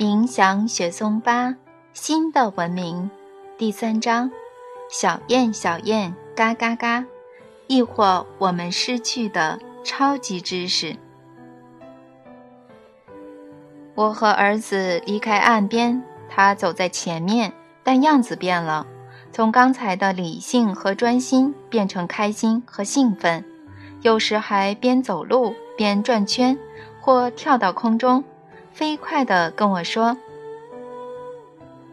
冥想雪松八新的文明第三章：小雁小雁嘎嘎嘎，亦或我们失去的超级知识。我和儿子离开岸边，他走在前面，但样子变了，从刚才的理性和专心变成开心和兴奋，有时还边走路边转圈，或跳到空中。飞快地跟我说：“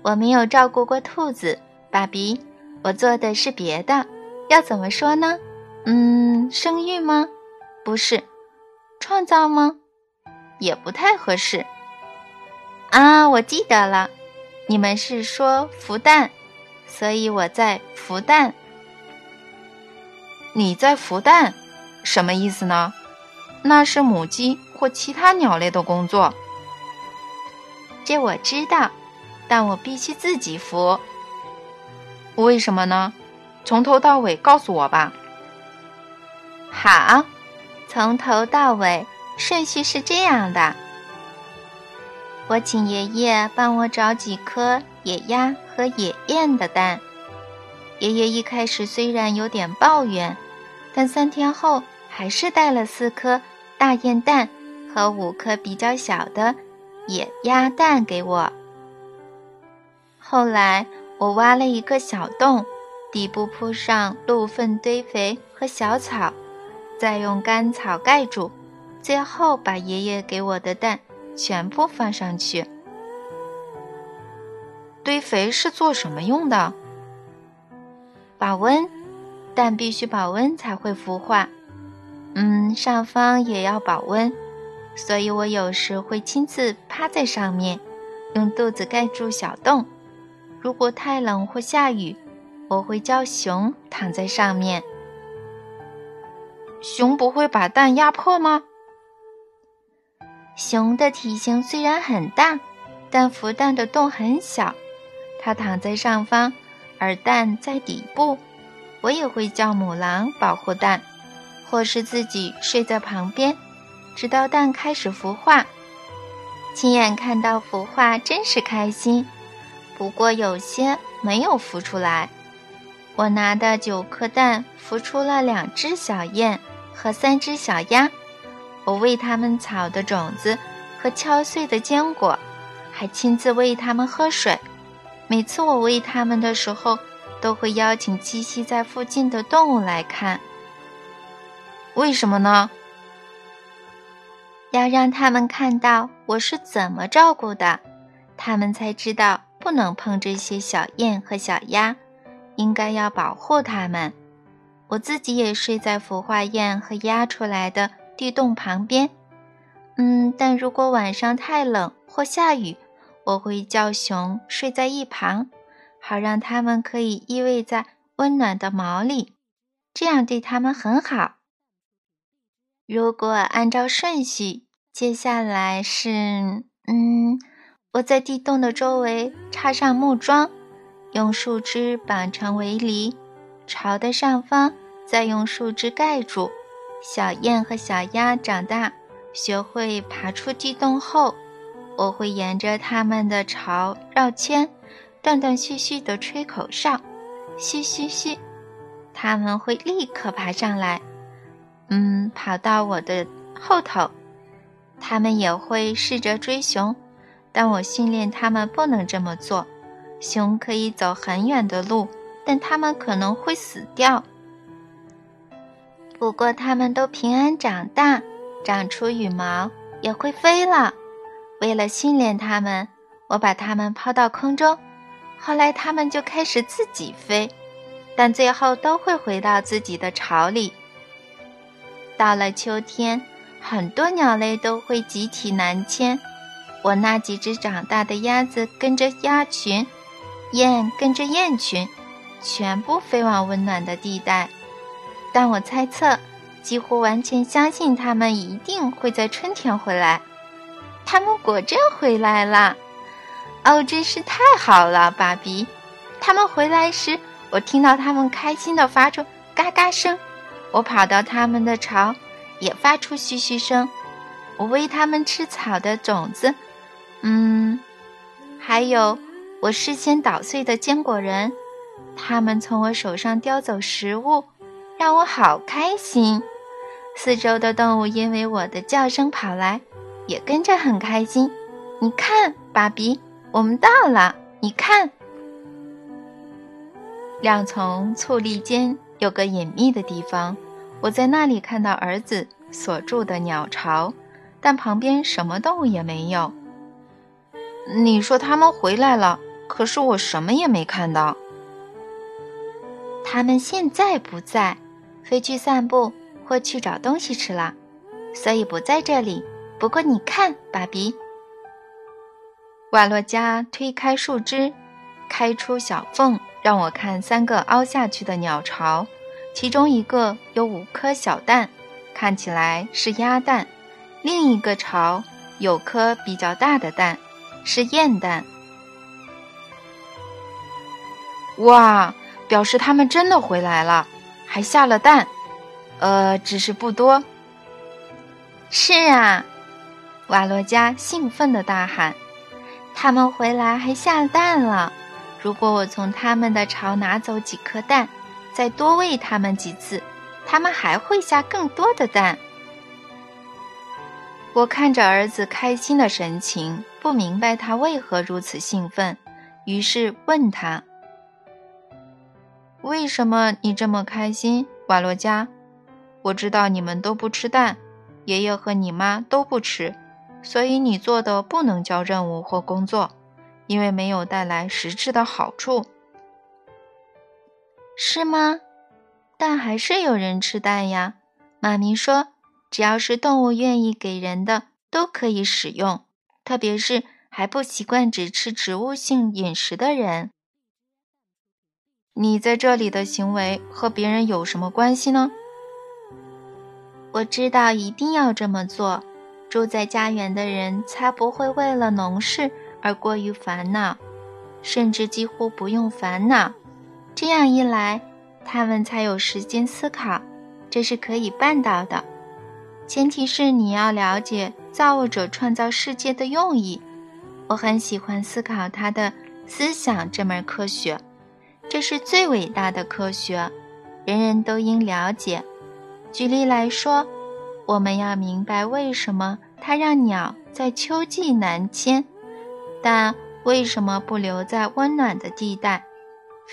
我没有照顾过兔子，爸比，我做的是别的。要怎么说呢？嗯，生育吗？不是，创造吗？也不太合适。啊，我记得了，你们是说孵蛋，所以我在孵蛋。你在孵蛋，什么意思呢？那是母鸡或其他鸟类的工作。”这我知道，但我必须自己孵。为什么呢？从头到尾告诉我吧。好，从头到尾顺序是这样的：我请爷爷帮我找几颗野鸭和野雁的蛋。爷爷一开始虽然有点抱怨，但三天后还是带了四颗大雁蛋和五颗比较小的。野鸭蛋给我。后来我挖了一个小洞，底部铺上鹿粪堆肥和小草，再用干草盖住，最后把爷爷给我的蛋全部放上去。堆肥是做什么用的？保温，蛋必须保温才会孵化。嗯，上方也要保温。所以我有时会亲自趴在上面，用肚子盖住小洞。如果太冷或下雨，我会叫熊躺在上面。熊不会把蛋压破吗？熊的体型虽然很大，但孵蛋的洞很小。它躺在上方，而蛋在底部。我也会叫母狼保护蛋，或是自己睡在旁边。直到蛋开始孵化，亲眼看到孵化真是开心。不过有些没有孵出来。我拿的九颗蛋孵出了两只小雁和三只小鸭。我喂它们草的种子和敲碎的坚果，还亲自喂它们喝水。每次我喂它们的时候，都会邀请栖息在附近的动物来看。为什么呢？要让他们看到我是怎么照顾的，他们才知道不能碰这些小雁和小鸭，应该要保护它们。我自己也睡在孵化雁和鸭出来的地洞旁边。嗯，但如果晚上太冷或下雨，我会叫熊睡在一旁，好让它们可以依偎在温暖的毛里，这样对它们很好。如果按照顺序，接下来是，嗯，我在地洞的周围插上木桩，用树枝绑成围篱，巢的上方再用树枝盖住。小雁和小鸭长大，学会爬出地洞后，我会沿着它们的巢绕圈，断断续续地吹口哨，嘘嘘嘘，它们会立刻爬上来。嗯，跑到我的后头，他们也会试着追熊，但我训练他们不能这么做。熊可以走很远的路，但它们可能会死掉。不过，它们都平安长大，长出羽毛，也会飞了。为了训练它们，我把它们抛到空中，后来它们就开始自己飞，但最后都会回到自己的巢里。到了秋天，很多鸟类都会集体南迁。我那几只长大的鸭子跟着鸭群，雁跟着雁群，全部飞往温暖的地带。但我猜测，几乎完全相信它们一定会在春天回来。它们果真回来了！哦，真是太好了，爸比！它们回来时，我听到它们开心地发出嘎嘎声。我跑到它们的巢，也发出嘘嘘声。我喂它们吃草的种子，嗯，还有我事先捣碎的坚果仁，它们从我手上叼走食物，让我好开心。四周的动物因为我的叫声跑来，也跟着很开心。你看，爸比，我们到了。你看，两丛醋栗间有个隐秘的地方，我在那里看到儿子所住的鸟巢，但旁边什么动物也没有。你说他们回来了，可是我什么也没看到。他们现在不在，飞去散步。或去找东西吃了，所以不在这里。不过你看，爸比，瓦洛加推开树枝，开出小缝，让我看三个凹下去的鸟巢，其中一个有五颗小蛋，看起来是鸭蛋；另一个巢有颗比较大的蛋，是燕蛋。哇，表示他们真的回来了，还下了蛋。呃，只是不多。是啊，瓦洛加兴奋地大喊：“他们回来还下蛋了！如果我从他们的巢拿走几颗蛋，再多喂他们几次，他们还会下更多的蛋。”我看着儿子开心的神情，不明白他为何如此兴奋，于是问他：“为什么你这么开心，瓦洛加？”我知道你们都不吃蛋，爷爷和你妈都不吃，所以你做的不能叫任务或工作，因为没有带来实质的好处，是吗？但还是有人吃蛋呀。妈咪说，只要是动物愿意给人的，都可以使用，特别是还不习惯只吃植物性饮食的人。你在这里的行为和别人有什么关系呢？我知道一定要这么做，住在家园的人才不会为了农事而过于烦恼，甚至几乎不用烦恼。这样一来，他们才有时间思考，这是可以办到的。前提是你要了解造物者创造世界的用意。我很喜欢思考他的思想这门科学，这是最伟大的科学，人人都应了解。举例来说，我们要明白为什么它让鸟在秋季南迁，但为什么不留在温暖的地带，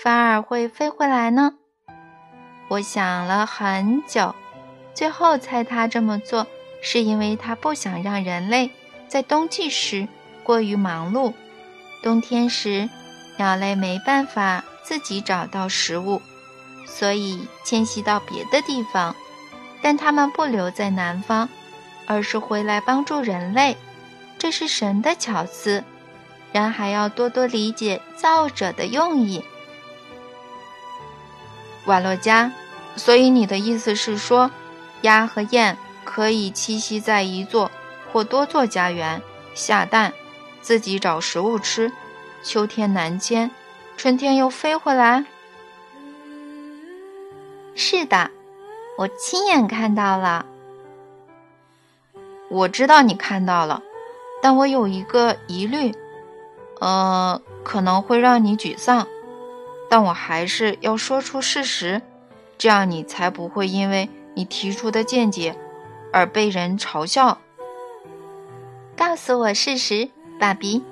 反而会飞回来呢？我想了很久，最后猜它这么做是因为它不想让人类在冬季时过于忙碌。冬天时，鸟类没办法自己找到食物，所以迁徙到别的地方。但他们不留在南方，而是回来帮助人类，这是神的巧思。人还要多多理解造者的用意。瓦洛加，所以你的意思是说，鸭和雁可以栖息在一座或多座家园，下蛋，自己找食物吃，秋天南迁，春天又飞回来？是的。我亲眼看到了，我知道你看到了，但我有一个疑虑，呃，可能会让你沮丧，但我还是要说出事实，这样你才不会因为你提出的见解而被人嘲笑。告诉我事实，爸比。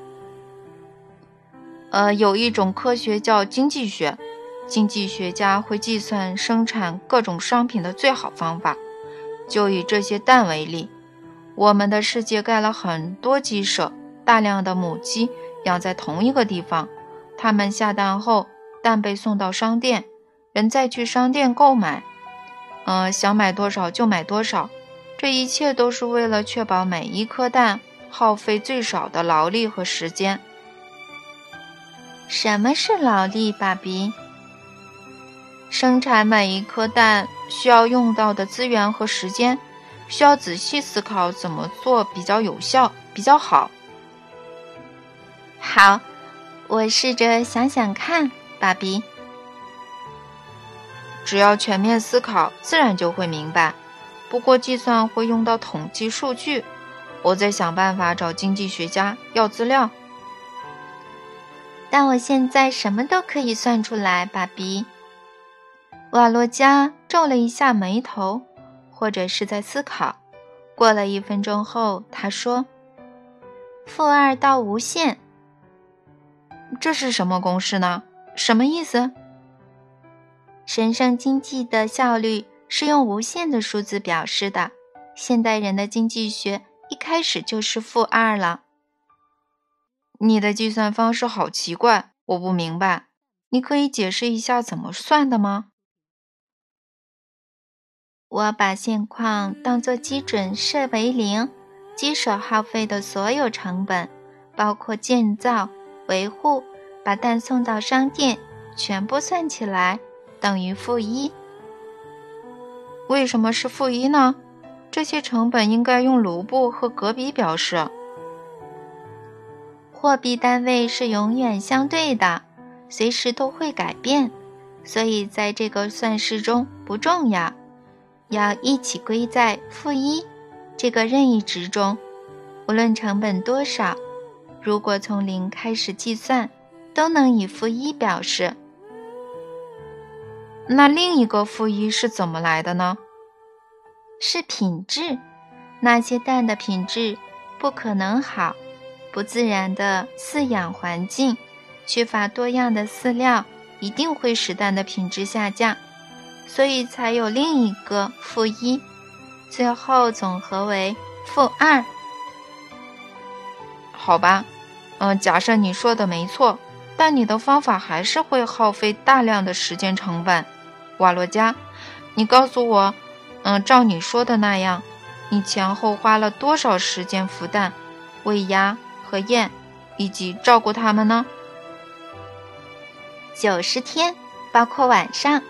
呃，有一种科学叫经济学。经济学家会计算生产各种商品的最好方法。就以这些蛋为例，我们的世界盖了很多鸡舍，大量的母鸡养在同一个地方。它们下蛋后，蛋被送到商店，人再去商店购买。呃，想买多少就买多少。这一切都是为了确保每一颗蛋耗费最少的劳力和时间。什么是劳力，爸比？生产每一颗蛋需要用到的资源和时间，需要仔细思考怎么做比较有效、比较好。好，我试着想想看，爸比。只要全面思考，自然就会明白。不过计算会用到统计数据，我在想办法找经济学家要资料。但我现在什么都可以算出来，爸比。瓦洛加皱了一下眉头，或者是在思考。过了一分钟后，他说：“负二到无限，这是什么公式呢？什么意思？”神圣经济的效率是用无限的数字表示的。现代人的经济学一开始就是负二了。你的计算方式好奇怪，我不明白。你可以解释一下怎么算的吗？我把现况当做基准设为零，机手耗费的所有成本，包括建造、维护、把蛋送到商店，全部算起来等于负一。为什么是负一呢？这些成本应该用卢布和格比表示。货币单位是永远相对的，随时都会改变，所以在这个算式中不重要。要一起归在负一这个任意值中，无论成本多少，如果从零开始计算，都能以负一表示。那另一个负一是怎么来的呢？是品质，那些蛋的品质不可能好，不自然的饲养环境，缺乏多样的饲料，一定会使蛋的品质下降。所以才有另一个负一，最后总和为负二。好吧，嗯，假设你说的没错，但你的方法还是会耗费大量的时间成本。瓦洛加，你告诉我，嗯，照你说的那样，你前后花了多少时间孵蛋、喂鸭和雁，以及照顾它们呢？九十天，包括晚上。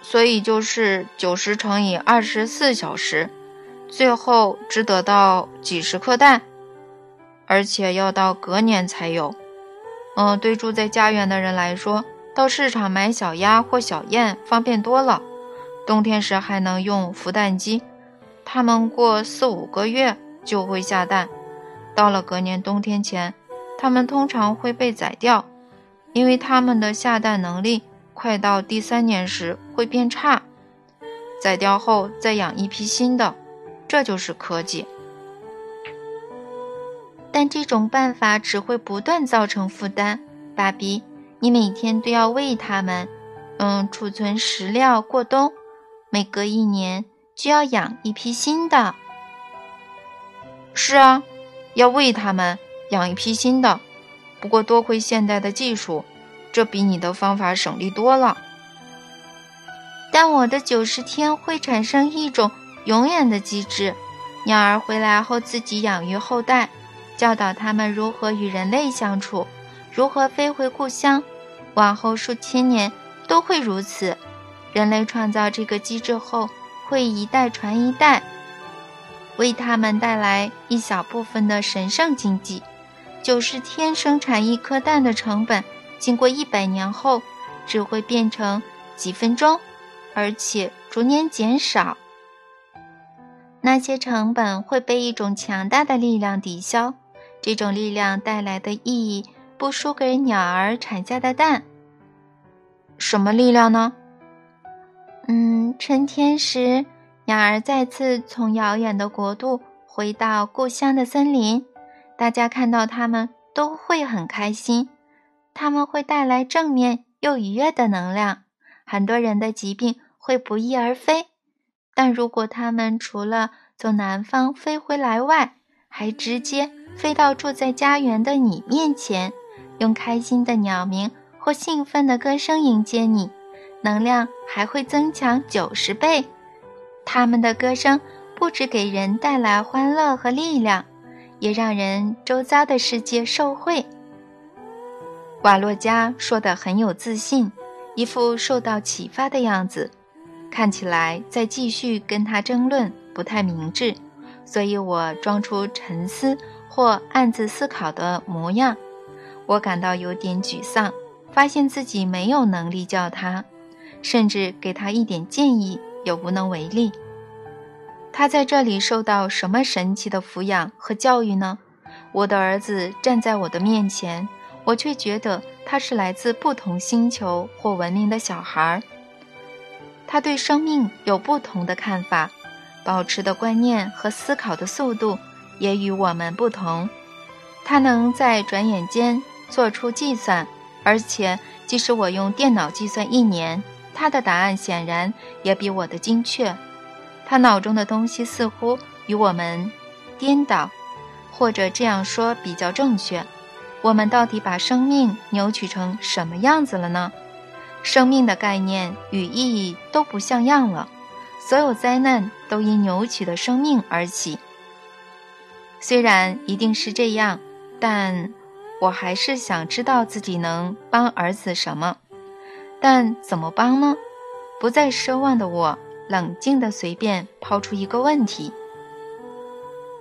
所以就是九十乘以二十四小时，最后只得到几十颗蛋，而且要到隔年才有。嗯，对住在家园的人来说，到市场买小鸭或小雁方便多了。冬天时还能用孵蛋机，它们过四五个月就会下蛋。到了隔年冬天前，它们通常会被宰掉，因为它们的下蛋能力。快到第三年时会变差，宰掉后再养一批新的，这就是科技。但这种办法只会不断造成负担。爸比，你每天都要喂它们，嗯，储存食料过冬，每隔一年就要养一批新的。是啊，要喂它们，养一批新的。不过多亏现代的技术。这比你的方法省力多了，但我的九十天会产生一种永远的机制：鸟儿回来后自己养育后代，教导它们如何与人类相处，如何飞回故乡。往后数千年都会如此。人类创造这个机制后，会一代传一代，为他们带来一小部分的神圣经济。九十天生产一颗蛋的成本。经过一百年后，只会变成几分钟，而且逐年减少。那些成本会被一种强大的力量抵消，这种力量带来的意义不输给鸟儿产下的蛋。什么力量呢？嗯，春天时，鸟儿再次从遥远的国度回到故乡的森林，大家看到它们都会很开心。它们会带来正面又愉悦的能量，很多人的疾病会不翼而飞。但如果它们除了从南方飞回来外，还直接飞到住在家园的你面前，用开心的鸟鸣或兴奋的歌声迎接你，能量还会增强九十倍。它们的歌声不止给人带来欢乐和力量，也让人周遭的世界受惠。瓦洛加说的很有自信，一副受到启发的样子，看起来再继续跟他争论不太明智，所以我装出沉思或暗自思考的模样。我感到有点沮丧，发现自己没有能力教他，甚至给他一点建议也无能为力。他在这里受到什么神奇的抚养和教育呢？我的儿子站在我的面前。我却觉得他是来自不同星球或文明的小孩。他对生命有不同的看法，保持的观念和思考的速度也与我们不同。他能在转眼间做出计算，而且即使我用电脑计算一年，他的答案显然也比我的精确。他脑中的东西似乎与我们颠倒，或者这样说比较正确：我们到底把生命扭曲成什么样子了呢？生命的概念与意义都不像样了，所有灾难都因扭曲的生命而起。虽然一定是这样，但我还是想知道自己能帮儿子什么。但怎么帮呢？不再奢望的我，冷静地随便抛出一个问题：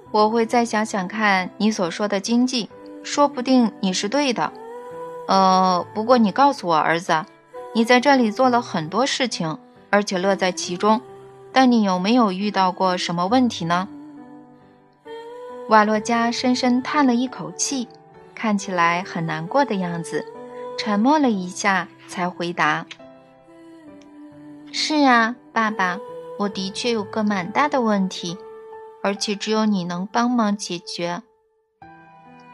我会再想想看你所说的经济，说不定你是对的。呃，不过你告诉我，儿子。你在这里做了很多事情，而且乐在其中，但你有没有遇到过什么问题呢？瓦洛加深深叹了一口气，看起来很难过的样子，沉默了一下，才回答：“是啊，爸爸，我的确有个蛮大的问题，而且只有你能帮忙解决。”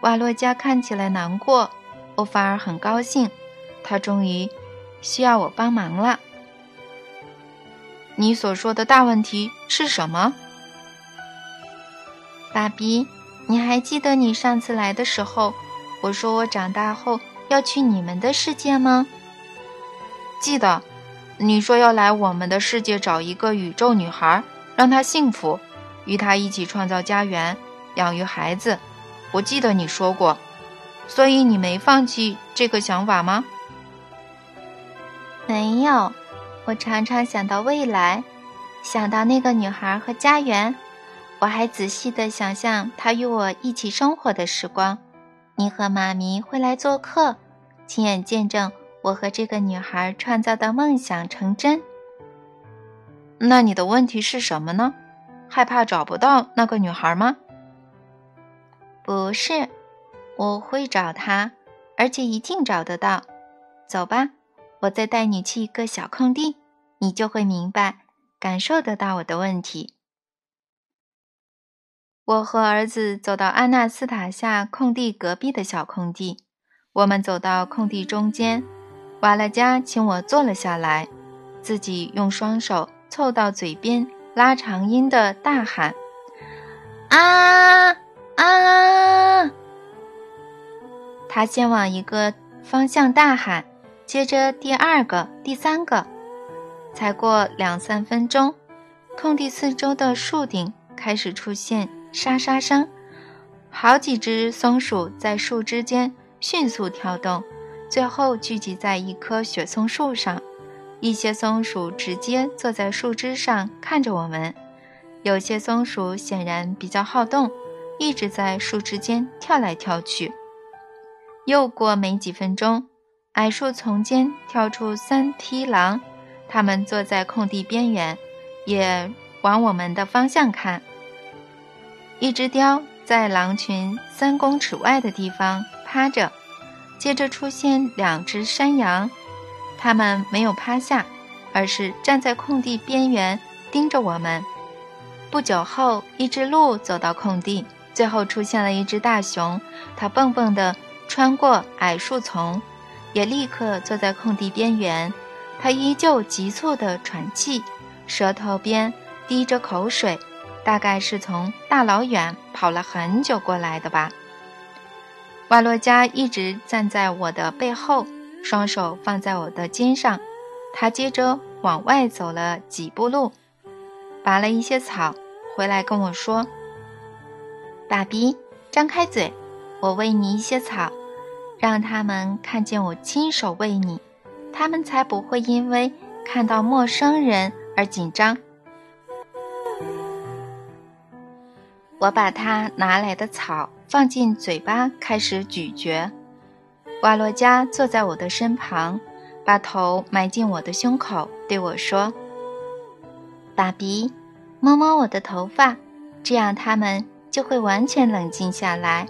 瓦洛加看起来难过，我反而很高兴，他终于。需要我帮忙了。你所说的大问题是什么，爸比？你还记得你上次来的时候，我说我长大后要去你们的世界吗？记得，你说要来我们的世界找一个宇宙女孩，让她幸福，与她一起创造家园，养育孩子。我记得你说过，所以你没放弃这个想法吗？没有，我常常想到未来，想到那个女孩和家园。我还仔细地想象他与我一起生活的时光。你和妈咪会来做客，亲眼见证我和这个女孩创造的梦想成真。那你的问题是什么呢？害怕找不到那个女孩吗？不是，我会找她，而且一定找得到。走吧。我再带你去一个小空地，你就会明白，感受得到我的问题。我和儿子走到安纳斯塔夏空地隔壁的小空地，我们走到空地中间，瓦拉加请我坐了下来，自己用双手凑到嘴边，拉长音的大喊：“啊啊！”他先往一个方向大喊。接着第二个、第三个，才过两三分钟，空地四周的树顶开始出现沙沙声，好几只松鼠在树枝间迅速跳动，最后聚集在一棵雪松树上。一些松鼠直接坐在树枝上看着我们，有些松鼠显然比较好动，一直在树枝间跳来跳去。又过没几分钟。矮树丛间跳出三匹狼，它们坐在空地边缘，也往我们的方向看。一只雕在狼群三公尺外的地方趴着，接着出现两只山羊，它们没有趴下，而是站在空地边缘盯着我们。不久后，一只鹿走到空地，最后出现了一只大熊，它蹦蹦地穿过矮树丛。也立刻坐在空地边缘，它依旧急促地喘气，舌头边滴着口水，大概是从大老远跑了很久过来的吧。瓦洛加一直站在我的背后，双手放在我的肩上。他接着往外走了几步路，拔了一些草，回来跟我说：“爸比，张开嘴，我喂你一些草。”让他们看见我亲手喂你，他们才不会因为看到陌生人而紧张。我把他拿来的草放进嘴巴，开始咀嚼。瓦洛加坐在我的身旁，把头埋进我的胸口，对我说：“爸比，摸摸我的头发，这样他们就会完全冷静下来。”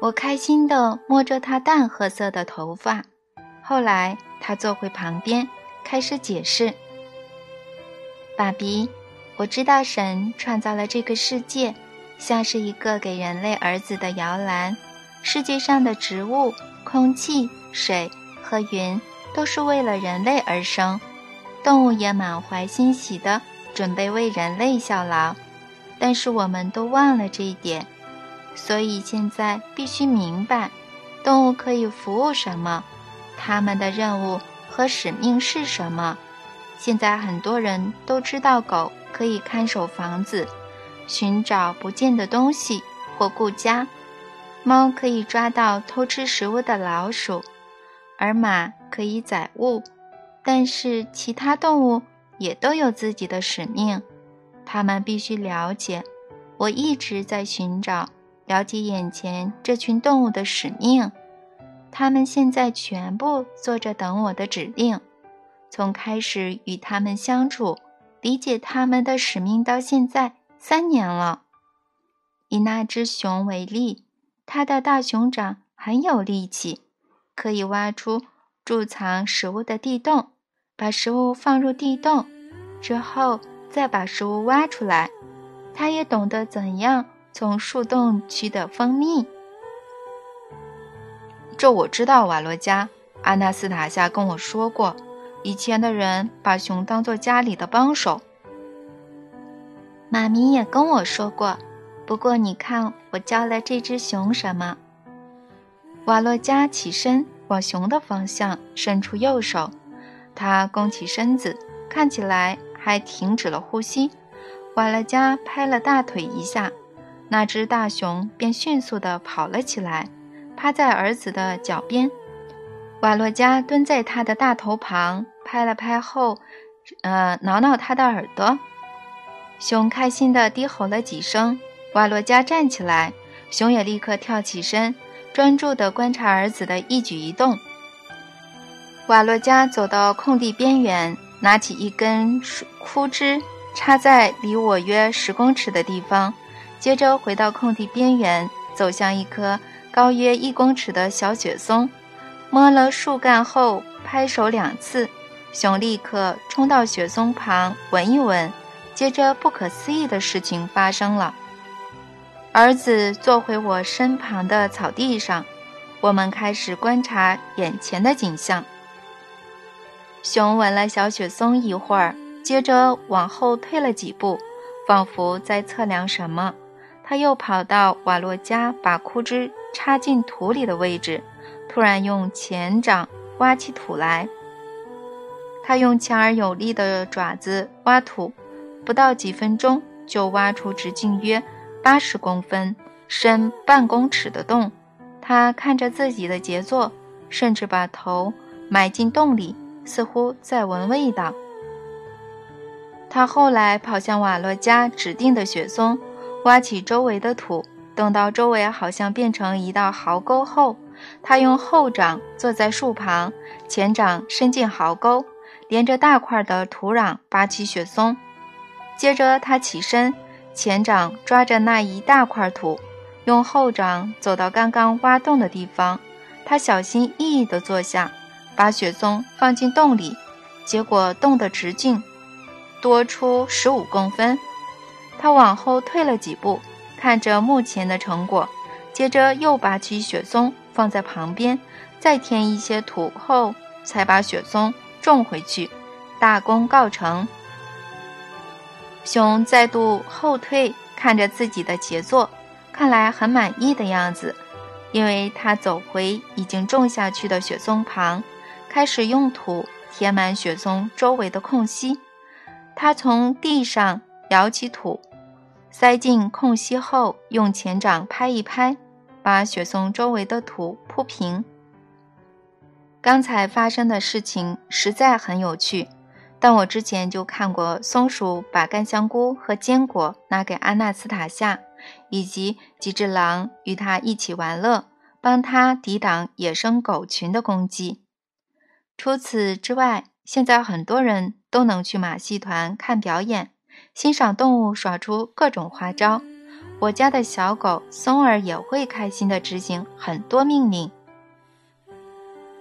我开心地摸着它淡褐色的头发。后来，他坐回旁边，开始解释：“爸比，我知道神创造了这个世界，像是一个给人类儿子的摇篮。世界上的植物、空气、水和云都是为了人类而生，动物也满怀欣喜的准备为人类效劳。但是我们都忘了这一点。”所以现在必须明白，动物可以服务什么，它们的任务和使命是什么。现在很多人都知道，狗可以看守房子，寻找不见的东西或顾家；猫可以抓到偷吃食物的老鼠，而马可以载物。但是其他动物也都有自己的使命，它们必须了解。我一直在寻找。了解眼前这群动物的使命，他们现在全部坐着等我的指令。从开始与他们相处、理解他们的使命到现在三年了。以那只熊为例，它的大熊掌很有力气，可以挖出贮藏食物的地洞，把食物放入地洞之后再把食物挖出来。它也懂得怎样。从树洞取得蜂蜜，这我知道。瓦洛加，阿纳斯塔夏跟我说过，以前的人把熊当做家里的帮手。妈咪也跟我说过。不过你看，我教了这只熊什么？瓦洛加起身往熊的方向伸出右手，他弓起身子，看起来还停止了呼吸。瓦洛加拍了大腿一下。那只大熊便迅速地跑了起来，趴在儿子的脚边。瓦洛加蹲在他的大头旁，拍了拍后，呃，挠挠他的耳朵。熊开心地低吼了几声。瓦洛加站起来，熊也立刻跳起身，专注地观察儿子的一举一动。瓦洛加走到空地边缘，拿起一根枯枝，插在离我约十公尺的地方。接着回到空地边缘，走向一棵高约一公尺的小雪松，摸了树干后拍手两次，熊立刻冲到雪松旁闻一闻。接着，不可思议的事情发生了：儿子坐回我身旁的草地上，我们开始观察眼前的景象。熊闻了小雪松一会儿，接着往后退了几步，仿佛在测量什么。他又跑到瓦洛加把枯枝插进土里的位置，突然用前掌挖起土来。他用强而有力的爪子挖土，不到几分钟就挖出直径约八十公分、深半公尺的洞。他看着自己的杰作，甚至把头埋进洞里，似乎在闻味道。他后来跑向瓦洛加指定的雪松。挖起周围的土，等到周围好像变成一道壕沟后，他用后掌坐在树旁，前掌伸进壕沟，连着大块的土壤拔起雪松。接着他起身，前掌抓着那一大块土，用后掌走到刚刚挖洞的地方。他小心翼翼地坐下，把雪松放进洞里，结果洞的直径多出十五公分。他往后退了几步，看着目前的成果，接着又拔起雪松放在旁边，再添一些土后，才把雪松种回去，大功告成。熊再度后退，看着自己的杰作，看来很满意的样子，因为他走回已经种下去的雪松旁，开始用土填满雪松周围的空隙。他从地上。舀起土，塞进空隙后，用前掌拍一拍，把雪松周围的土铺平。刚才发生的事情实在很有趣，但我之前就看过松鼠把干香菇和坚果拿给阿纳斯塔夏，以及几只狼与他一起玩乐，帮他抵挡野生狗群的攻击。除此之外，现在很多人都能去马戏团看表演。欣赏动物耍出各种花招，我家的小狗松儿也会开心地执行很多命令。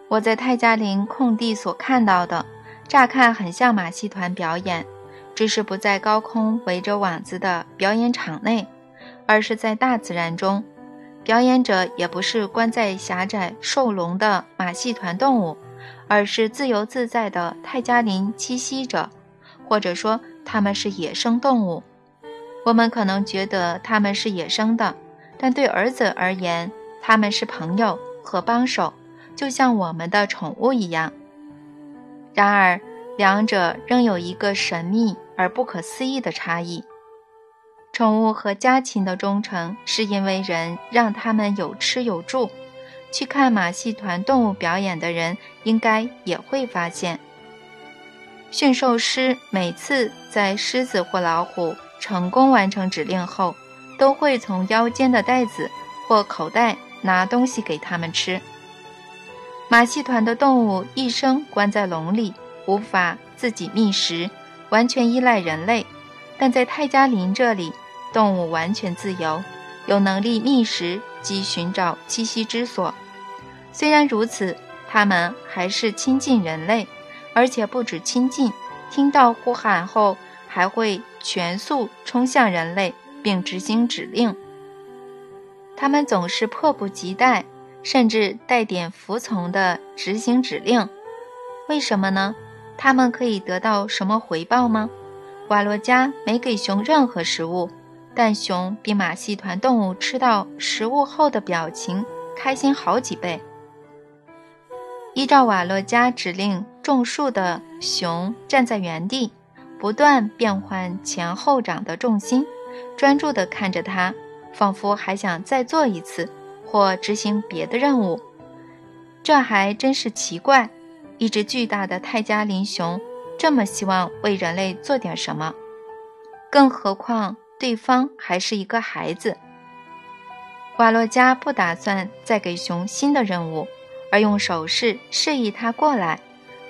我在泰加林空地所看到的，乍看很像马戏团表演，只是不在高空围着网子的表演场内，而是在大自然中。表演者也不是关在狭窄兽笼的马戏团动物，而是自由自在的泰加林栖息者，或者说他们是野生动物。我们可能觉得他们是野生的，但对儿子而言，他们是朋友和帮手，就像我们的宠物一样。然而，两者仍有一个神秘而不可思议的差异。宠物和家禽的忠诚，是因为人让它们有吃有住。去看马戏团动物表演的人，应该也会发现，驯兽师每次在狮子或老虎成功完成指令后，都会从腰间的袋子或口袋拿东西给它们吃。马戏团的动物一生关在笼里，无法自己觅食，完全依赖人类，但在泰加林这里。动物完全自由，有能力觅食及寻找栖息之所。虽然如此，它们还是亲近人类，而且不止亲近，听到呼喊后还会全速冲向人类并执行指令。它们总是迫不及待，甚至带点服从的执行指令。为什么呢？它们可以得到什么回报吗？瓦洛加没给熊任何食物。但熊比马戏团动物吃到食物后的表情开心好几倍。依照瓦洛加指令种树的熊站在原地，不断变换前后掌的重心，专注地看着它，仿佛还想再做一次或执行别的任务。这还真是奇怪，一只巨大的泰加林熊这么希望为人类做点什么，更何况。对方还是一个孩子。瓦洛加不打算再给熊新的任务，而用手势示意他过来，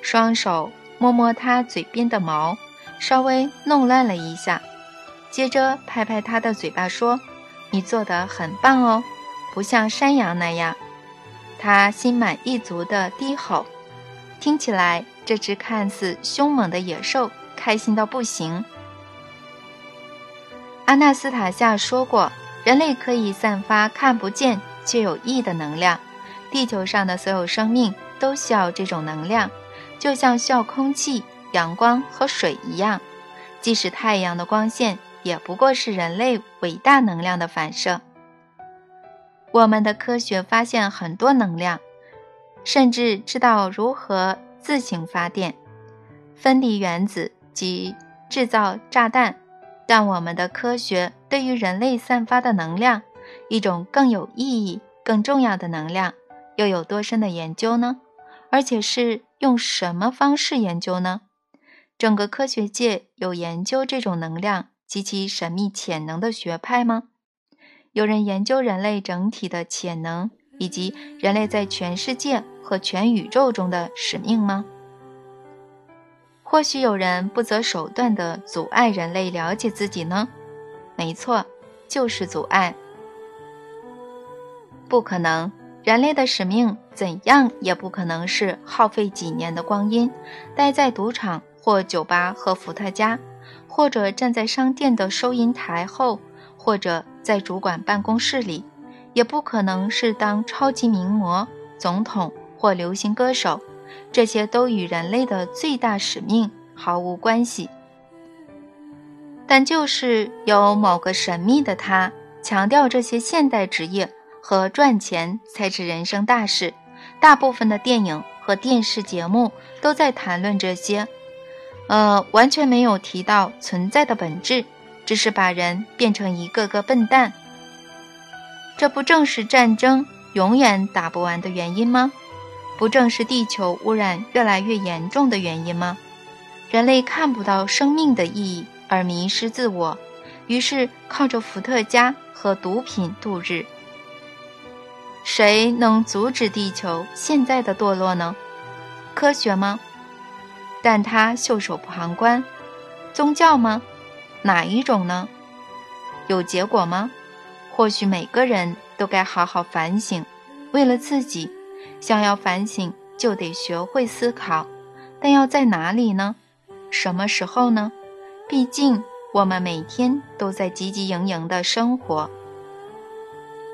双手摸摸他嘴边的毛，稍微弄乱了一下，接着拍拍他的嘴巴说：“你做得很棒哦，不像山羊那样。”他心满意足地低吼，听起来这只看似凶猛的野兽开心到不行。阿纳斯塔夏说过，人类可以散发看不见却有益的能量。地球上的所有生命都需要这种能量，就像需要空气、阳光和水一样。即使太阳的光线也不过是人类伟大能量的反射。我们的科学发现很多能量，甚至知道如何自行发电、分离原子及制造炸弹。但我们的科学对于人类散发的能量，一种更有意义、更重要的能量，又有多深的研究呢？而且是用什么方式研究呢？整个科学界有研究这种能量及其神秘潜能的学派吗？有人研究人类整体的潜能，以及人类在全世界和全宇宙中的使命吗？或许有人不择手段地阻碍人类了解自己呢？没错，就是阻碍。不可能，人类的使命怎样也不可能是耗费几年的光阴，待在赌场或酒吧和伏特加，或者站在商店的收银台后，或者在主管办公室里，也不可能是当超级名模、总统或流行歌手。这些都与人类的最大使命毫无关系，但就是有某个神秘的他强调这些现代职业和赚钱才是人生大事。大部分的电影和电视节目都在谈论这些，呃，完全没有提到存在的本质，只是把人变成一个个笨蛋。这不正是战争永远打不完的原因吗？不正是地球污染越来越严重的原因吗？人类看不到生命的意义而迷失自我，于是靠着伏特加和毒品度日。谁能阻止地球现在的堕落呢？科学吗？但他袖手旁观。宗教吗？哪一种呢？有结果吗？或许每个人都该好好反省。为了自己，想要反省，就得学会思考。但要在哪里呢？什么时候呢？毕竟我们每天都在汲汲营营的生活，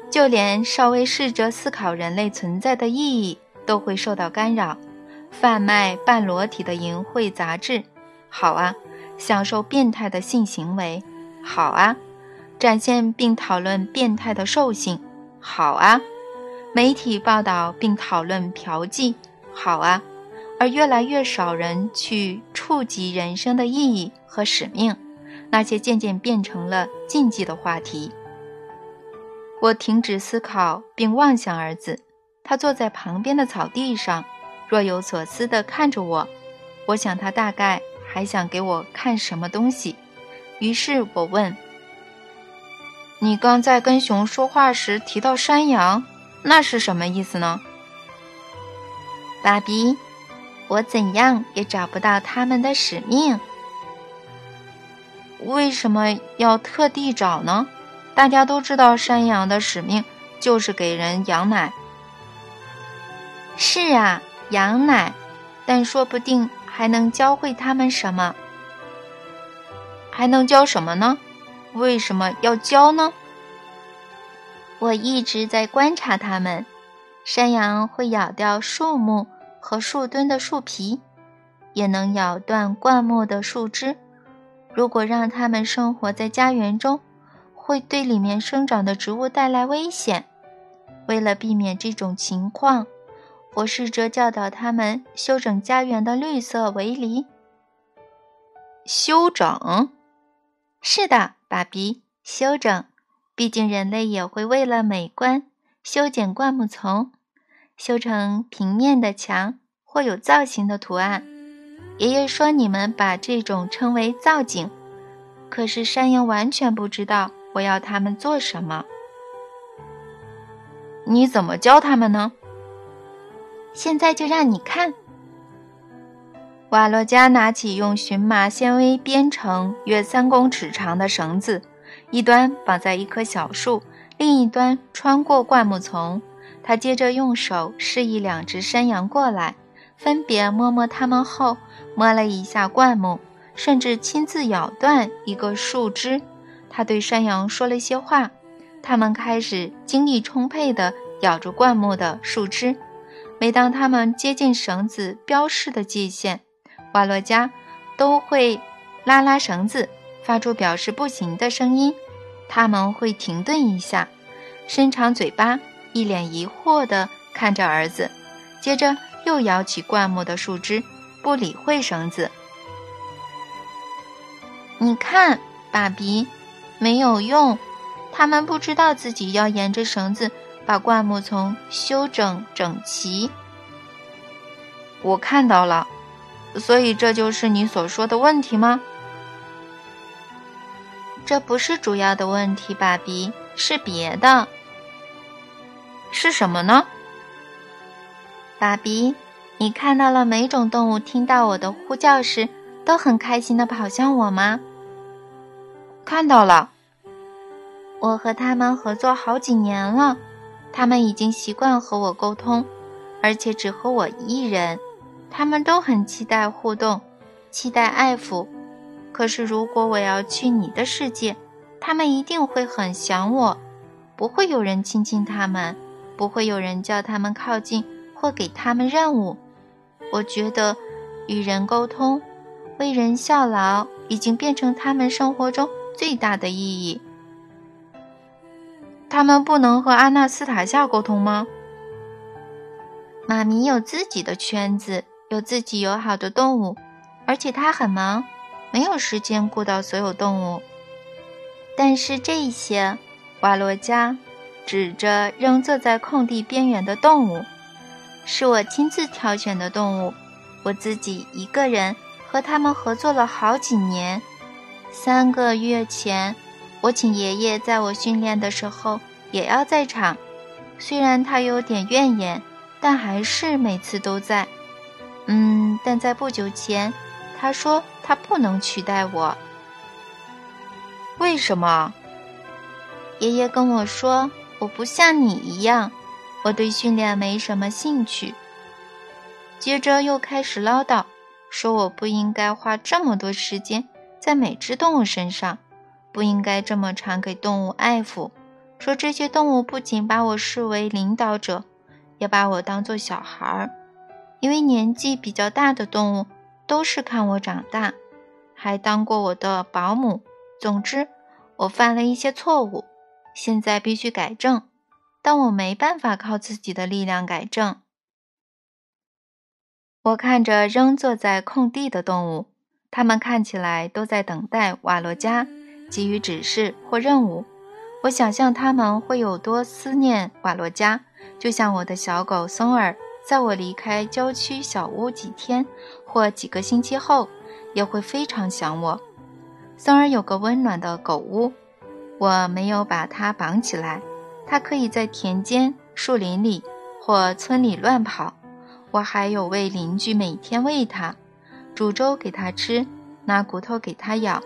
就连稍微试着思考人类存在的意义，都会受到干扰。贩卖半裸体的淫秽杂志，好啊；享受变态的性行为，好啊；展现并讨论变态的兽性，好啊；媒体报道并讨论嫖妓，好啊。而越来越少人去触及人生的意义和使命，那些渐渐变成了禁忌的话题。我停止思考并望向儿子，他坐在旁边的草地上。若有所思地看着我，我想他大概还想给我看什么东西。于是我问：“你刚在跟熊说话时提到山羊，那是什么意思呢？”爸比，我怎样也找不到他们的使命。为什么要特地找呢？大家都知道山羊的使命就是给人羊奶。是啊。羊奶，但说不定还能教会他们什么？还能教什么呢？为什么要教呢？我一直在观察它们。山羊会咬掉树木和树墩的树皮，也能咬断灌木的树枝。如果让它们生活在家园中，会对里面生长的植物带来危险。为了避免这种情况，我试着教导他们修整家园的绿色围篱。修整？是的，爸比，修整。毕竟人类也会为了美观修剪灌木丛，修成平面的墙或有造型的图案。爷爷说你们把这种称为造景。可是山羊完全不知道我要他们做什么。你怎么教他们呢？现在就让你看。瓦洛加拿起用荨麻纤维编成约三公尺长的绳子，一端绑在一棵小树，另一端穿过灌木丛。他接着用手示意两只山羊过来，分别摸摸它们后，摸了一下灌木，甚至亲自咬断一个树枝。他对山羊说了些话，它们开始精力充沛地咬着灌木的树枝。每当它们接近绳子标示的界限，瓦洛加都会拉拉绳子，发出表示不行的声音。他们会停顿一下，伸长嘴巴，一脸疑惑地看着儿子，接着又摇起灌木的树枝，不理会绳子。你看，爸比，没有用，他们不知道自己要沿着绳子。把灌木丛修整整齐。我看到了，所以这就是你所说的问题吗？这不是主要的问题，爸比，是别的。是什么呢？爸比，你看到了每种动物听到我的呼叫时都很开心的跑向我吗？看到了。我和他们合作好几年了。他们已经习惯和我沟通，而且只和我一人。他们都很期待互动，期待爱抚。可是如果我要去你的世界，他们一定会很想我。不会有人亲近他们，不会有人叫他们靠近或给他们任务。我觉得，与人沟通、为人效劳，已经变成他们生活中最大的意义。他们不能和阿纳斯塔夏沟通吗？妈咪有自己的圈子，有自己友好的动物，而且她很忙，没有时间顾到所有动物。但是这些，瓦洛加指着仍坐在空地边缘的动物，是我亲自挑选的动物，我自己一个人和他们合作了好几年。三个月前。我请爷爷在我训练的时候也要在场，虽然他有点怨言，但还是每次都在。嗯，但在不久前，他说他不能取代我。为什么？爷爷跟我说，我不像你一样，我对训练没什么兴趣。接着又开始唠叨，说我不应该花这么多时间在每只动物身上，不应该这么常给动物爱抚。说这些动物不仅把我视为领导者，也把我当做小孩儿，因为年纪比较大的动物都是看我长大，还当过我的保姆。总之，我犯了一些错误，现在必须改正，但我没办法靠自己的力量改正。我看着仍坐在空地的动物，它们看起来都在等待瓦洛加给予指示或任务。我想象他们会有多思念瓦洛加，就像我的小狗松儿，在我离开郊区小屋几天或几个星期后，也会非常想我。松儿有个温暖的狗屋，我没有把它绑起来，它可以在田间、树林里或村里乱跑。我还有位邻居每天喂它，煮粥给它吃，拿骨头给它咬。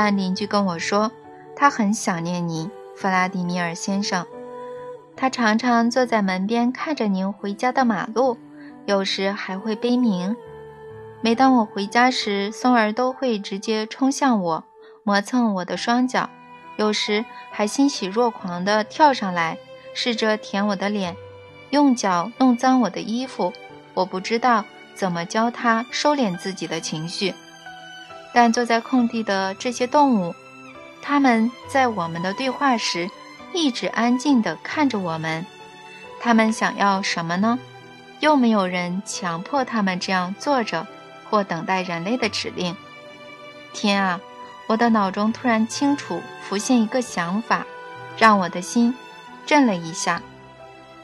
但邻居跟我说，他很想念您，弗拉迪米尔先生。他常常坐在门边看着您回家的马路，有时还会悲鸣。每当我回家时，松儿都会直接冲向我，磨蹭我的双脚，有时还欣喜若狂地跳上来，试着舔我的脸，用脚弄脏我的衣服。我不知道怎么教他收敛自己的情绪，但坐在空地的这些动物，它们在我们的对话时一直安静地看着我们。它们想要什么呢？又没有人强迫它们这样坐着或等待人类的指令。天啊！我的脑中突然清楚浮现一个想法，让我的心震了一下。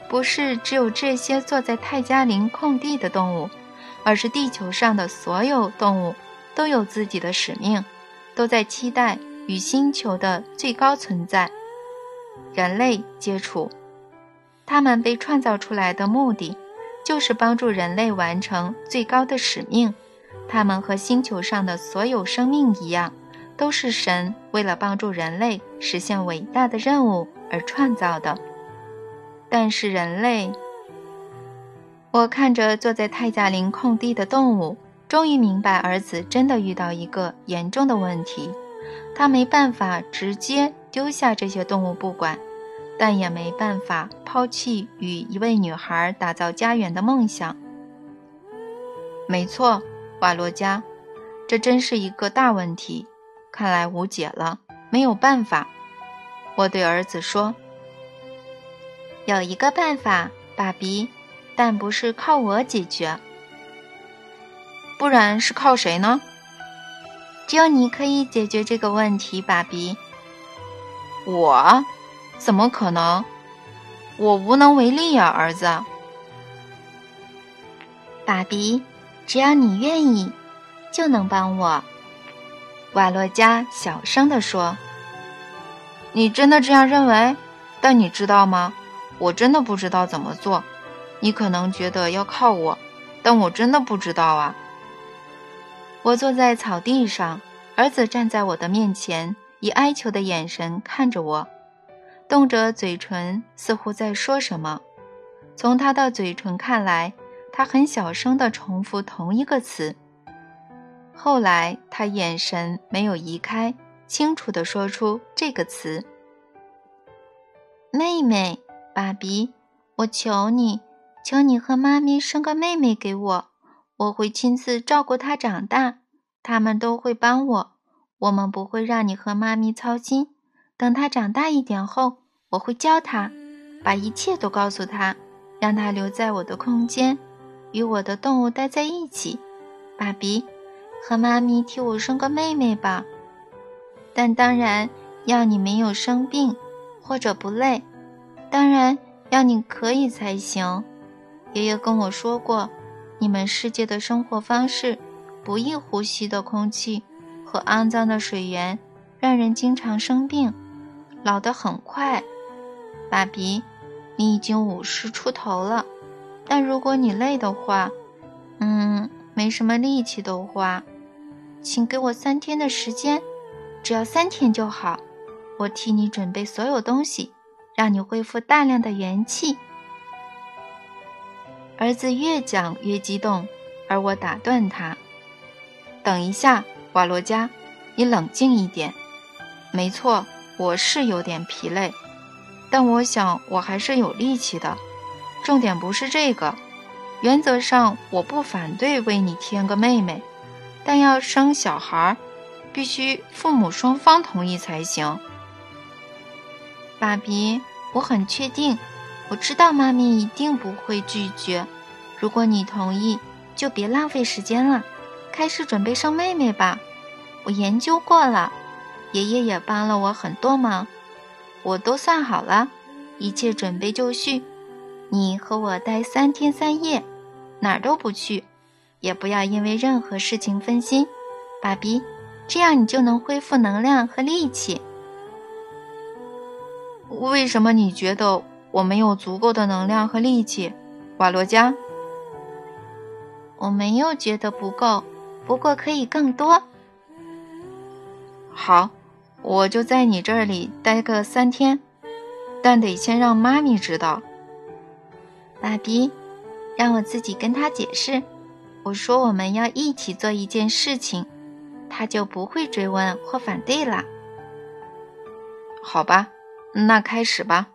不是只有这些坐在泰加林空地的动物，而是地球上的所有动物都有自己的使命，都在期待与星球的最高存在——人类接触。他们被创造出来的目的，就是帮助人类完成最高的使命。他们和星球上的所有生命一样，都是神为了帮助人类实现伟大的任务而创造的。但是人类，我看着坐在泰加林空地的动物，终于明白儿子真的遇到一个严重的问题。他没办法直接丢下这些动物不管，但也没办法抛弃与一位女孩打造家园的梦想。没错，瓦洛加，这真是一个大问题，看来无解了，没有办法。我对儿子说。有一个办法，爸比，但不是靠我解决，不然是靠谁呢？只有你可以解决这个问题，爸比。我？怎么可能？我无能为力呀，儿子。爸比，只要你愿意，就能帮我。瓦洛加小声地说：“你真的这样认为？但你知道吗？”我真的不知道怎么做，你可能觉得要靠我，但我真的不知道啊。我坐在草地上，儿子站在我的面前，以哀求的眼神看着我，动着嘴唇，似乎在说什么。从他的嘴唇看来，他很小声地重复同一个词。后来，他眼神没有移开，清楚地说出这个词：“妹妹。”爸比，我求你，求你和妈咪生个妹妹给我，我会亲自照顾她长大，他们都会帮我，我们不会让你和妈咪操心。等她长大一点后，我会教她，把一切都告诉她，让她留在我的空间，与我的动物待在一起。爸比，和妈咪替我生个妹妹吧，但当然要你没有生病或者不累。当然要你可以才行。爷爷跟我说过，你们世界的生活方式，不易呼吸的空气和肮脏的水源，让人经常生病，老得很快。爸比，你已经五十出头了，但如果你累的话，嗯，没什么力气的话，请给我三天的时间，只要三天就好。我替你准备所有东西，让你恢复大量的元气。”儿子越讲越激动，而我打断他：“等一下，瓦罗加，你冷静一点。没错，我是有点疲累，但我想我还是有力气的。重点不是这个。原则上，我不反对为你添个妹妹，但要生小孩，必须父母双方同意才行。”爸比，我很确定。我知道妈咪一定不会拒绝。如果你同意，就别浪费时间了，开始准备生妹妹吧。我研究过了，爷爷也帮了我很多忙，我都算好了，一切准备就绪。你和我待三天三夜，哪儿都不去，也不要因为任何事情分心，爸比，这样你就能恢复能量和力气。为什么你觉得？我没有足够的能量和力气，瓦罗加。我没有觉得不够，不过可以更多。好，我就在你这里待个三天，但得先让妈咪知道。爸比，让我自己跟他解释。我说我们要一起做一件事情，他就不会追问或反对了。好吧，那开始吧。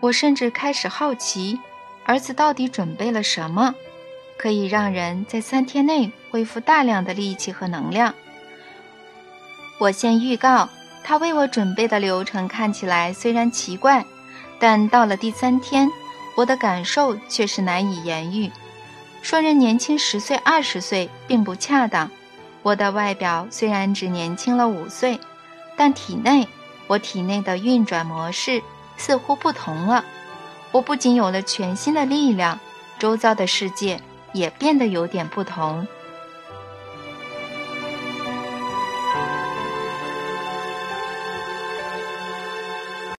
我甚至开始好奇，儿子到底准备了什么，可以让人在三天内恢复大量的力气和能量。我先预告，他为我准备的流程看起来虽然奇怪，但到了第三天，我的感受却是难以言喻。说人年轻十岁、二十岁并不恰当。我的外表虽然只年轻了五岁，但体内，我体内的运转模式。似乎不同了，我不仅有了全新的力量，周遭的世界也变得有点不同。